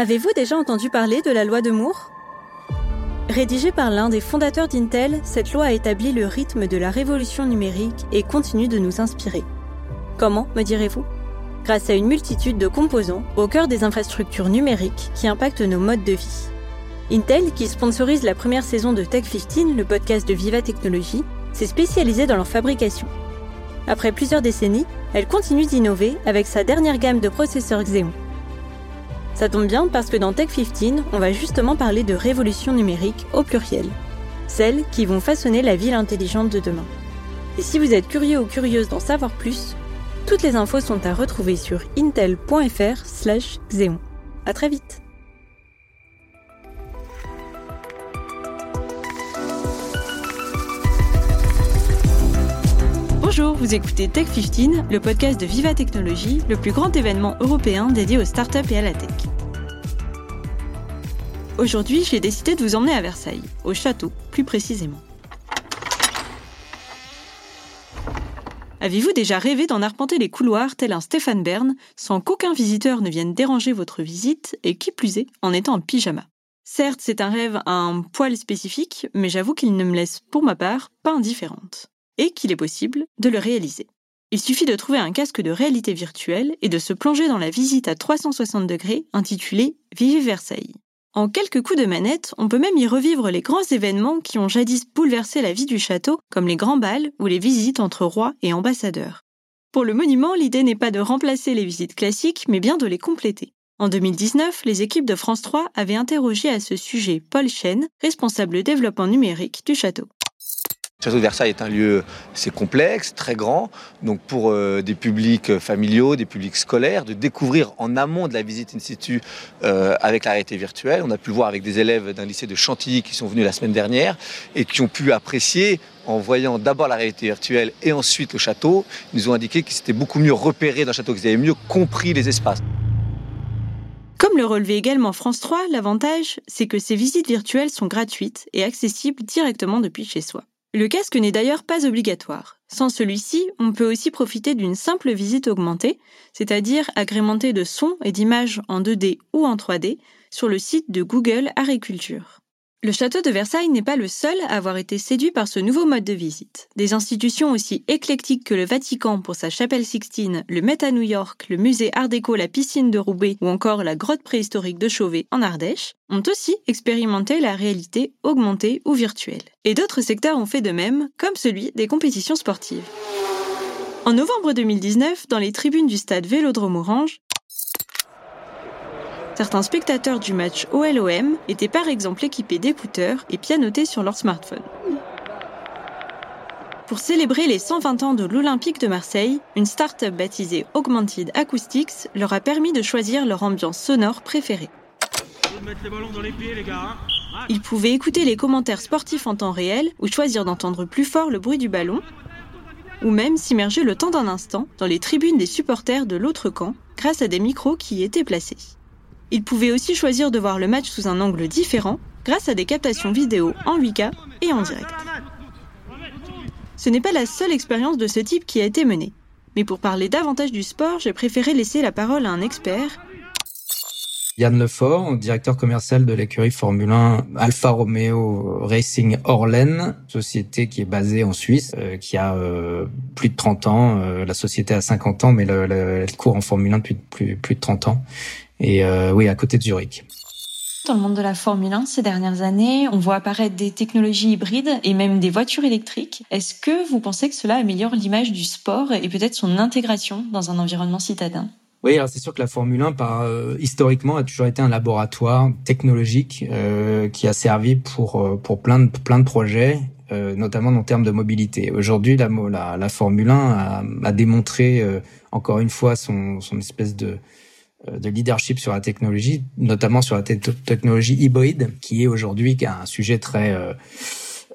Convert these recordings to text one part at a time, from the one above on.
Avez-vous déjà entendu parler de la loi de Moore? Rédigée par l'un des fondateurs d'Intel, cette loi a établi le rythme de la révolution numérique et continue de nous inspirer. Comment, me direz-vous? Grâce à une multitude de composants au cœur des infrastructures numériques qui impactent nos modes de vie. Intel, qui sponsorise la première saison de Tech 15, le podcast de Viva Technologies, s'est spécialisée dans leur fabrication. Après plusieurs décennies, elle continue d'innover avec sa dernière gamme de processeurs Xeon. Ça tombe bien parce que dans Tech 15, on va justement parler de révolution numérique au pluriel. Celles qui vont façonner la ville intelligente de demain. Et si vous êtes curieux ou curieuse d'en savoir plus, toutes les infos sont à retrouver sur intel.fr/xeon. À très vite. Bonjour, vous écoutez Tech 15, le podcast de Viva Technologie, le plus grand événement européen dédié aux startups et à la tech. Aujourd'hui, j'ai décidé de vous emmener à Versailles, au château plus précisément. Avez-vous déjà rêvé d'en arpenter les couloirs tel un Stéphane Bern, sans qu'aucun visiteur ne vienne déranger votre visite, et qui plus est, en étant en pyjama? Certes, c'est un rêve un poil spécifique, mais j'avoue qu'il ne me laisse, pour ma part, pas indifférente, et qu'il est possible de le réaliser. Il suffit de trouver un casque de réalité virtuelle et de se plonger dans la visite à 360 degrés intitulée Vivez Versailles. En quelques coups de manette, on peut même y revivre les grands événements qui ont jadis bouleversé la vie du château, comme les grands bals ou les visites entre rois et ambassadeurs. Pour le monument, l'idée n'est pas de remplacer les visites classiques, mais bien de les compléter. En 2019, les équipes de France 3 avaient interrogé à ce sujet Paul Chen, responsable développement numérique du château. Le château de Versailles est un lieu assez complexe, très grand, donc pour euh, des publics familiaux, des publics scolaires, de découvrir en amont de la visite in situ euh, avec la réalité virtuelle. On a pu le voir avec des élèves d'un lycée de Chantilly qui sont venus la semaine dernière et qui ont pu apprécier en voyant d'abord la réalité virtuelle et ensuite le château. Ils nous ont indiqué qu'ils s'étaient beaucoup mieux repérés dans le château, qu'ils avaient mieux compris les espaces. Comme le relevait également France 3, l'avantage, c'est que ces visites virtuelles sont gratuites et accessibles directement depuis chez soi. Le casque n'est d'ailleurs pas obligatoire. Sans celui-ci, on peut aussi profiter d'une simple visite augmentée, c'est-à-dire agrémentée de sons et d'images en 2D ou en 3D, sur le site de Google Agriculture. Le château de Versailles n'est pas le seul à avoir été séduit par ce nouveau mode de visite. Des institutions aussi éclectiques que le Vatican pour sa chapelle Sixtine, le Met à New York, le musée Art déco La Piscine de Roubaix ou encore la grotte préhistorique de Chauvet en Ardèche ont aussi expérimenté la réalité augmentée ou virtuelle. Et d'autres secteurs ont fait de même, comme celui des compétitions sportives. En novembre 2019, dans les tribunes du stade Vélodrome Orange, Certains spectateurs du match OLOM étaient par exemple équipés d'écouteurs et pianotés sur leur smartphone. Pour célébrer les 120 ans de l'Olympique de Marseille, une start-up baptisée Augmented Acoustics leur a permis de choisir leur ambiance sonore préférée. Ils pouvaient écouter les commentaires sportifs en temps réel ou choisir d'entendre plus fort le bruit du ballon, ou même s'immerger le temps d'un instant dans les tribunes des supporters de l'autre camp grâce à des micros qui y étaient placés. Ils pouvaient aussi choisir de voir le match sous un angle différent grâce à des captations vidéo en 8K et en direct. Ce n'est pas la seule expérience de ce type qui a été menée. Mais pour parler davantage du sport, j'ai préféré laisser la parole à un expert. Yann Lefort, directeur commercial de l'écurie Formule 1 Alfa Romeo Racing Orlen, société qui est basée en Suisse, euh, qui a euh, plus de 30 ans. Euh, la société a 50 ans, mais le, elle court en Formule 1 depuis plus, plus de 30 ans. Et oui, à côté de Zurich. Dans le monde de la Formule 1 ces dernières années, on voit apparaître des technologies hybrides et même des voitures électriques. Est-ce que vous pensez que cela améliore l'image du sport et peut-être son intégration dans un environnement citadin? Oui, alors c'est sûr que la Formule 1, par, euh, historiquement, a toujours été un laboratoire technologique euh, qui a servi pour euh, pour plein de plein de projets, euh, notamment en termes de mobilité. Aujourd'hui, la, la, la Formule 1 a, a démontré encore une fois son son espèce de euh, de leadership sur la technologie, notamment sur la technologie hybride, qui est aujourd'hui un sujet très euh,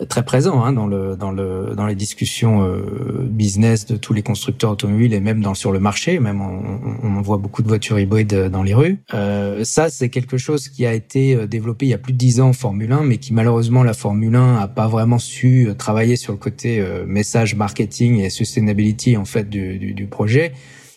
très présent hein, dans le dans le dans les discussions euh, business de tous les constructeurs automobiles et même dans sur le marché même on, on voit beaucoup de voitures hybrides dans les rues. Euh, ça c'est quelque chose qui a été développé il y a plus de dix ans en Formule 1 mais qui malheureusement la Formule 1 a pas vraiment su travailler sur le côté message marketing et sustainability en fait du, du, du projet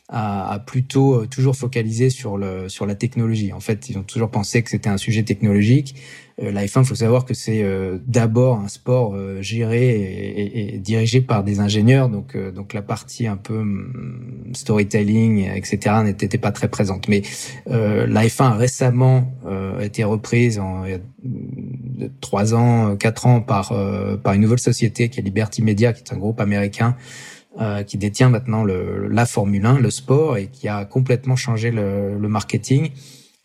a, plutôt toujours focalisé sur le sur la technologie. En fait, ils ont toujours pensé que c'était un sujet technologique. Euh, la F1, il faut savoir que c'est euh, d'abord un sport euh, géré et, et, dirigé par des ingénieurs, donc donc la partie un peu mm, storytelling, etc. n'était pas très présente. Mais la F1 a récemment été reprise en trois ans, quatre ans par par une nouvelle société qui est Liberty Media, qui est un groupe américain qui détient maintenant le, la Formule 1, le sport, et qui a complètement changé le, le marketing.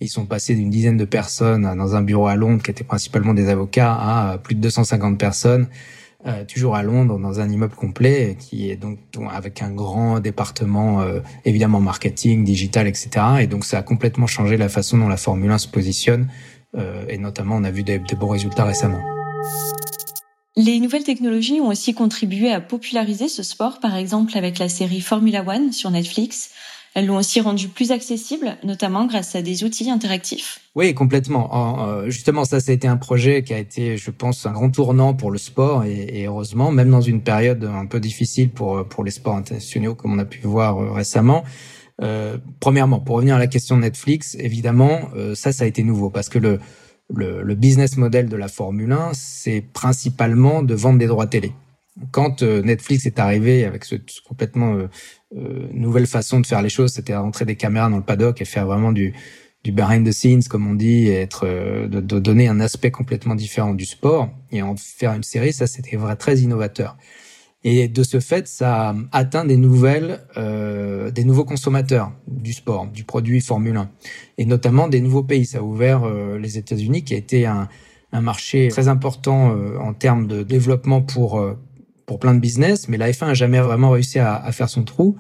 Ils sont passés d'une dizaine de personnes dans un bureau à Londres qui était principalement des avocats à plus de 250 personnes, euh, toujours à Londres dans un immeuble complet qui est donc avec un grand département euh, évidemment marketing, digital, etc. Et donc ça a complètement changé la façon dont la Formule 1 se positionne euh, et notamment on a vu des, des bons résultats récemment. Les nouvelles technologies ont aussi contribué à populariser ce sport, par exemple avec la série Formula One sur Netflix, elles l'ont aussi rendu plus accessible, notamment grâce à des outils interactifs. Oui, complètement. Euh, justement, ça, ça a été un projet qui a été, je pense, un grand tournant pour le sport et, heureusement, même dans une période un peu difficile pour pour les sports internationaux, comme on a pu voir euh, récemment. Euh, premièrement, pour revenir à la question de Netflix, évidemment, ça, ça a été nouveau parce que le, le, le business model de la Formule 1, c'est principalement de vendre des droits télé quand Netflix est arrivé avec ce complètement euh, nouvelle façon de faire les choses, c'était rentrer des caméras dans le paddock et faire vraiment du, du behind the scenes, comme on dit, et être euh, de, de, donner un aspect complètement différent du sport et en faire une série, ça c'était vrai très innovateur. Et de ce fait, ça atteint des nouvelles, euh, des nouveaux consommateurs du sport, du produit Formule 1, et notamment des nouveaux pays. Ça a ouvert euh, les États-Unis, qui a été un, un marché très important en termes de développement pour pour plein de business, mais la F1 a jamais vraiment réussi à, à faire son trou.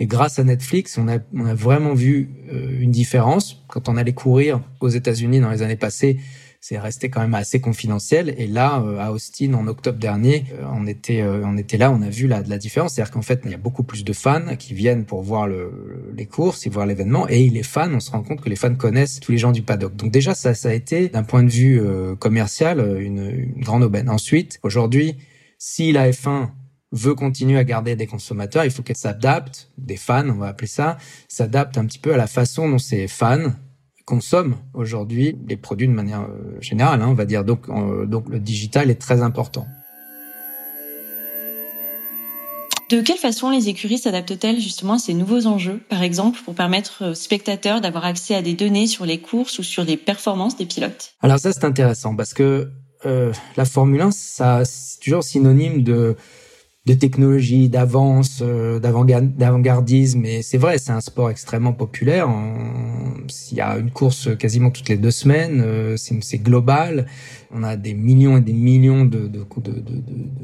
Et grâce à Netflix, on a, on a vraiment vu euh, une différence. Quand on allait courir aux États-Unis dans les années passées, c'est resté quand même assez confidentiel. Et là, euh, à Austin, en octobre dernier, euh, on était, on était là, on a vu la, la différence. C'est-à-dire qu'en fait, il y a beaucoup plus de fans qui viennent pour voir le, les courses et voir l'événement. Et les fans, on se rend compte que les fans connaissent tous les gens du paddock. Donc déjà, ça, ça a été, d'un point de vue commercial, une, une grande aubaine. Ensuite, aujourd'hui, si la F1 veut continuer à garder des consommateurs, il faut qu'elle s'adapte, des fans, on va appeler ça, s'adapte un petit peu à la façon dont ces fans consomment aujourd'hui les produits de manière euh, générale, hein, on va dire. Donc, donc le digital est très important. De quelle façon les écuries s'adaptent-elles justement à ces nouveaux enjeux, par exemple pour permettre aux spectateurs d'avoir accès à des données sur les courses ou sur les performances des pilotes? Alors ça c'est intéressant parce que euh, la Formule 1, ça, c'est toujours synonyme de, de technologie, d'avance, euh, d'avant-gardisme. Et c'est vrai, c'est un sport extrêmement populaire. Il y a une course quasiment toutes les deux semaines. Euh, c'est global. On a des millions et des millions de,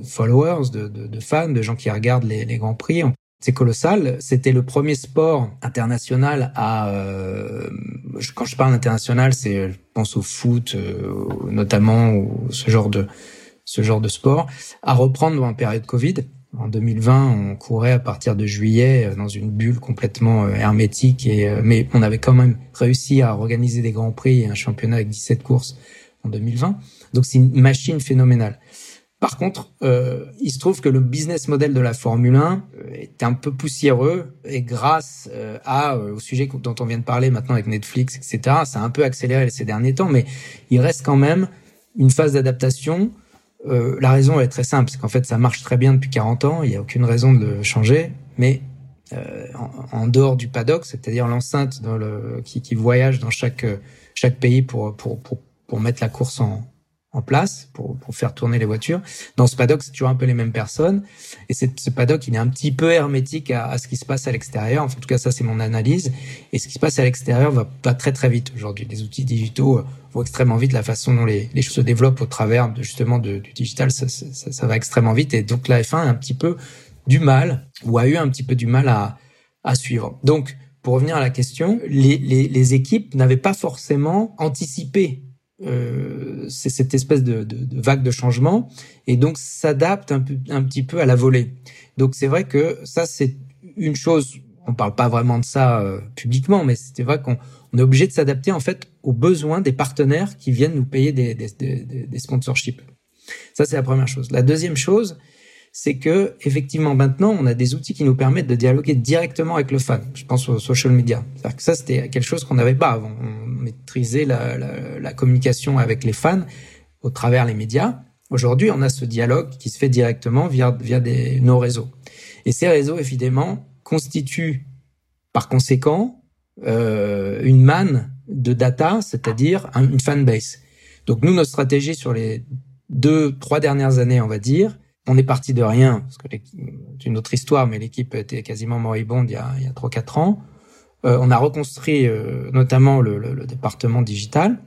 followers, de, fans, de gens qui regardent les, les grands prix c'est colossal. C'était le premier sport international à, euh, quand je parle international, je pense au foot, euh, notamment, ou ce genre de, ce genre de sport, à reprendre en période Covid. En 2020, on courait à partir de juillet euh, dans une bulle complètement hermétique, et, mais on avait quand même réussi à organiser des grands prix et un championnat avec 17 courses en 2020. Donc c'est une machine phénoménale. Par contre, euh, il se trouve que le business model de la Formule 1 euh, est un peu poussiéreux et grâce euh, à au sujet dont on vient de parler maintenant avec Netflix, etc. Ça a un peu accéléré ces derniers temps, mais il reste quand même une phase d'adaptation. La raison est très simple, c'est qu'en fait ça marche très bien depuis 40 ans, il n'y a aucune raison de le changer, mais en, dehors du paddock, c'est-à-dire l'enceinte qui, voyage dans chaque pays pour mettre la course en, en place pour, pour faire tourner les voitures. Dans ce paddock, c'est toujours un peu les mêmes personnes. Et ce paddock, il est un petit peu hermétique à, à ce qui se passe à l'extérieur. en tout cas, ça, c'est mon analyse. Et ce qui se passe à l'extérieur va pas très, très vite aujourd'hui. Les outils digitaux euh, vont extrêmement vite. La façon dont les, les choses se développent au travers de, justement du digital, ça, ça, ça, va extrêmement vite. Et donc, la F1 a un petit peu du mal, ou a eu un petit peu du mal à, à suivre. Donc, pour revenir à la question, les, les, les équipes n'avaient pas forcément anticipé euh, c'est cette espèce de, de, de, vague de changement et donc s'adapte un, un petit peu à la volée. Donc c'est vrai que ça c'est une chose. On parle pas vraiment de ça euh, publiquement, mais c'est vrai qu'on on est obligé de s'adapter en fait aux besoins des partenaires qui viennent nous payer des, des, des, sponsorships. Ça c'est la première chose. La deuxième chose, c'est que effectivement maintenant on a des outils qui nous permettent de dialoguer directement avec le fan. Je pense aux social media. Que ça c'était quelque chose qu'on n'avait pas avant. La, la, communication avec les fans au travers les médias. Aujourd'hui, on a ce dialogue qui se fait directement via via des, nos réseaux. Et ces réseaux évidemment constituent par conséquent euh, une manne de data, c'est-à-dire une fanbase. Donc nous, notre stratégie sur les deux, trois dernières années, on va dire, on est parti de rien, parce que c'est une autre histoire, mais l'équipe était quasiment moribonde il y a, il y a 3-4 ans. Euh, on a reconstruit euh, notamment le, le, le, département digital.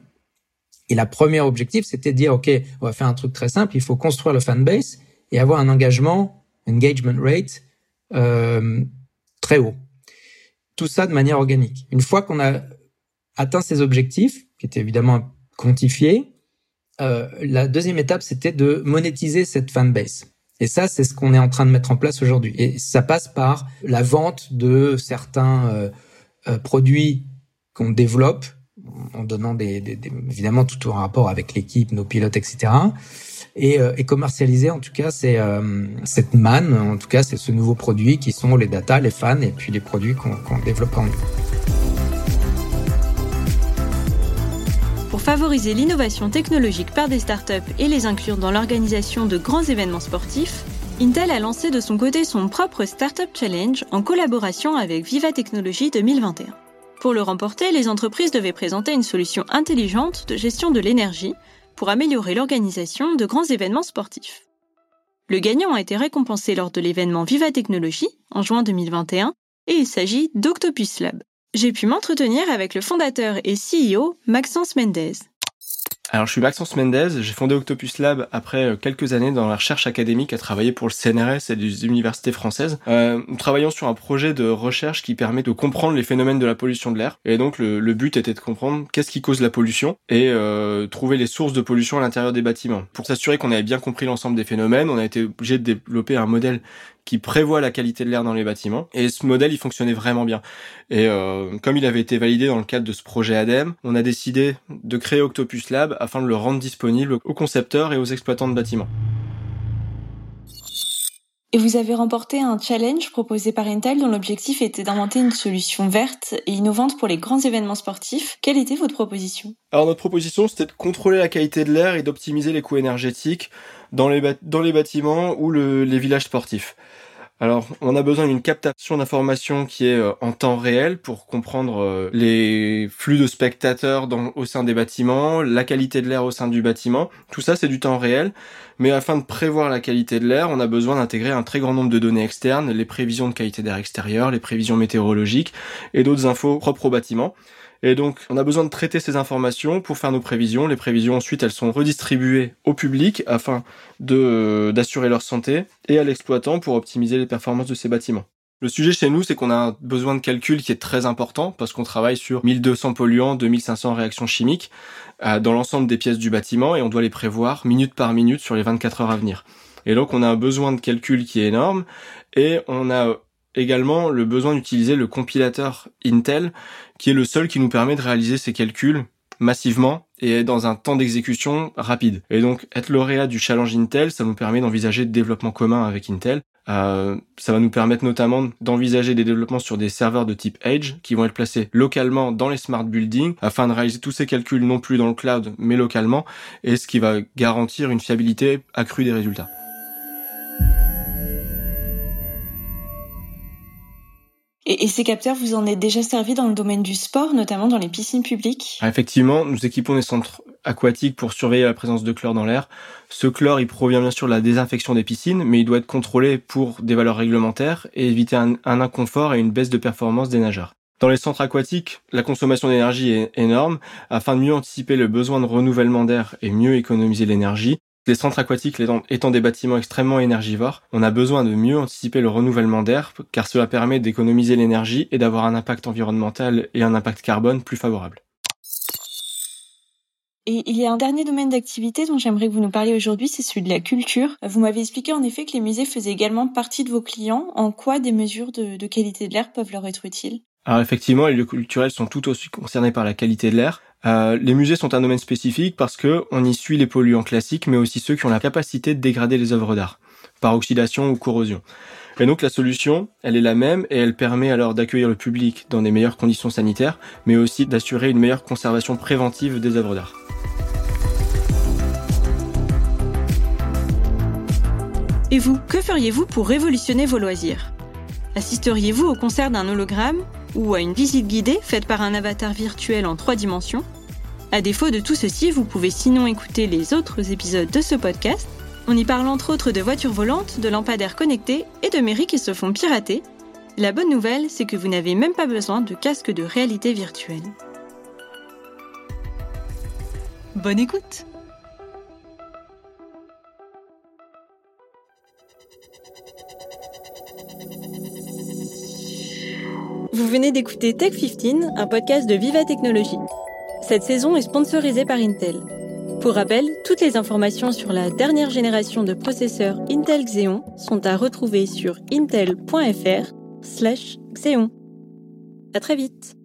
Et la première objectif, c'était de dire, OK, on va faire un truc très simple, il faut construire le fanbase et avoir un engagement, engagement rate, euh, très haut. Tout ça de manière organique. Une fois qu'on a atteint ces objectifs, qui étaient évidemment quantifiés, euh, la deuxième étape, c'était de monétiser cette fanbase. Et ça, c'est ce qu'on est en train de mettre en place aujourd'hui. Et ça passe par la vente de certains euh, produits qu'on développe, en donnant des, des, des, évidemment tout en rapport avec l'équipe, nos pilotes, etc. Et, euh, et commercialiser en tout cas c'est euh, cette manne, en tout cas c'est ce nouveau produit qui sont les data, les fans et puis les produits qu'on qu développe en nous. Pour favoriser l'innovation technologique par des startups et les inclure dans l'organisation de grands événements sportifs, Intel a lancé de son côté son propre Startup Challenge en collaboration avec Viva Technologies 2021. Pour le remporter, les entreprises devaient présenter une solution intelligente de gestion de l'énergie pour améliorer l'organisation de grands événements sportifs. Le gagnant a été récompensé lors de l'événement Viva Technologies en juin 2021 et il s'agit d'Octopus Lab j'ai pu m'entretenir avec le fondateur et CEO Maxence Mendez. Alors, je suis Maxence Mendez, j'ai fondé Octopus Lab après euh, quelques années dans la recherche académique à travailler pour le CNRS et les universités françaises. Euh, nous travaillons sur un projet de recherche qui permet de comprendre les phénomènes de la pollution de l'air. Et donc, le, le, but était de comprendre qu'est-ce qui cause la pollution et euh, trouver les sources de pollution à l'intérieur des bâtiments. Pour s'assurer qu'on avait bien compris l'ensemble des phénomènes, on a été obligé de développer un modèle qui prévoit la qualité de l'air dans les bâtiments. Et ce modèle, il fonctionnait vraiment bien. Et euh, comme il avait été validé dans le cadre de ce projet ADEME, on a décidé de créer Octopus Lab afin de le rendre disponible aux concepteurs et aux exploitants de bâtiments. Et vous avez remporté un challenge proposé par Intel dont l'objectif était d'inventer une solution verte et innovante pour les grands événements sportifs. Quelle était votre proposition? Alors notre proposition, c'était de contrôler la qualité de l'air et d'optimiser les coûts énergétiques dans les, bâtiments ou le, les villages sportifs. Alors, on a besoin d'une captation d'informations qui est euh, en temps réel pour comprendre euh, les flux de spectateurs au sein des bâtiments, la qualité de l'air au sein du bâtiment. Tout ça, c'est du temps réel. Mais afin de prévoir la qualité de l'air, on a besoin d'intégrer un très grand nombre de données externes, les prévisions de qualité d'air extérieur, les prévisions météorologiques et d'autres infos propres au bâtiment. Et donc, on a besoin de traiter ces informations pour faire nos prévisions. Les prévisions, ensuite, elles sont redistribuées au public afin d'assurer leur santé et à l'exploitant pour optimiser les performances de ces bâtiments. Le sujet chez nous, c'est qu'on a besoin de calcul qui est très important parce qu'on travaille sur 1200 polluants, 2500 réactions chimiques euh, dans l'ensemble des pièces du bâtiment et on doit les prévoir minute par minute sur les 24 heures à venir. Et donc on a un besoin de calcul qui est énorme et on a également le besoin d'utiliser le compilateur Intel, qui est le seul qui nous permet de réaliser ces calculs massivement et dans un temps d'exécution rapide. Et donc être lauréat du challenge Intel, ça nous permet d'envisager de développement commun avec Intel. Euh, ça va nous permettre notamment d'envisager des développements sur des serveurs de type Edge qui vont être placés localement dans les smart buildings afin de réaliser tous ces calculs non plus dans le cloud mais localement et ce qui va garantir une fiabilité accrue des résultats. Et, ces capteurs, vous en êtes déjà servi dans le domaine du sport, notamment dans les piscines publiques? Ah, Effectivement, nous équipons des centres aquatiques pour surveiller la présence de chlore dans l'air. Ce chlore, il provient bien sûr de la désinfection des piscines, mais il doit être contrôlé pour des valeurs réglementaires et éviter un inconfort et une baisse de performance des nageurs. Dans les centres aquatiques, la consommation d'énergie est énorme. Afin de mieux anticiper le besoin de renouvellement d'air et mieux économiser l'énergie, les centres aquatiques étant des bâtiments extrêmement énergivores, on a besoin de mieux anticiper le renouvellement d'air car cela permet d'économiser l'énergie et d'avoir un impact environnemental et un impact carbone plus favorable. Et il y a un dernier domaine d'activité dont j'aimerais que vous nous parliez aujourd'hui, c'est celui de la culture. Vous m'avez expliqué en effet que les musées faisaient également partie de vos clients. En quoi des mesures de, de qualité de l'air peuvent leur être utiles? Alors effectivement, les lieux culturels sont tout aussi concernés par la qualité de l'air. Euh, les musées sont un domaine spécifique parce que on y suit les polluants classiques, mais aussi ceux qui ont la capacité de dégrader les œuvres d'art. par oxydation ou corrosion. Et donc la solution, elle est la même et elle permet alors d'accueillir le public dans des meilleures conditions sanitaires, mais aussi d'assurer une meilleure conservation préventive des œuvres d'art. Et vous, que feriez-vous pour révolutionner vos loisirs? Assisteriez-vous au concert d'un hologramme? Ou à une visite guidée faite par un avatar virtuel en trois dimensions À défaut de tout ceci, vous pouvez sinon écouter les autres épisodes de ce podcast. On y parle entre autres de voitures volantes, de lampadaires connectés et de mairies qui se font pirater. La bonne nouvelle, c'est que vous n'avez même pas besoin de casque de réalité virtuelle. Bonne écoute venez d'écouter Tech 15, un podcast de Viva Technologie. Cette saison est sponsorisée par Intel. Pour rappel, toutes les informations sur la dernière génération de processeurs Intel Xeon sont à retrouver sur intel.fr/xeon. À très vite.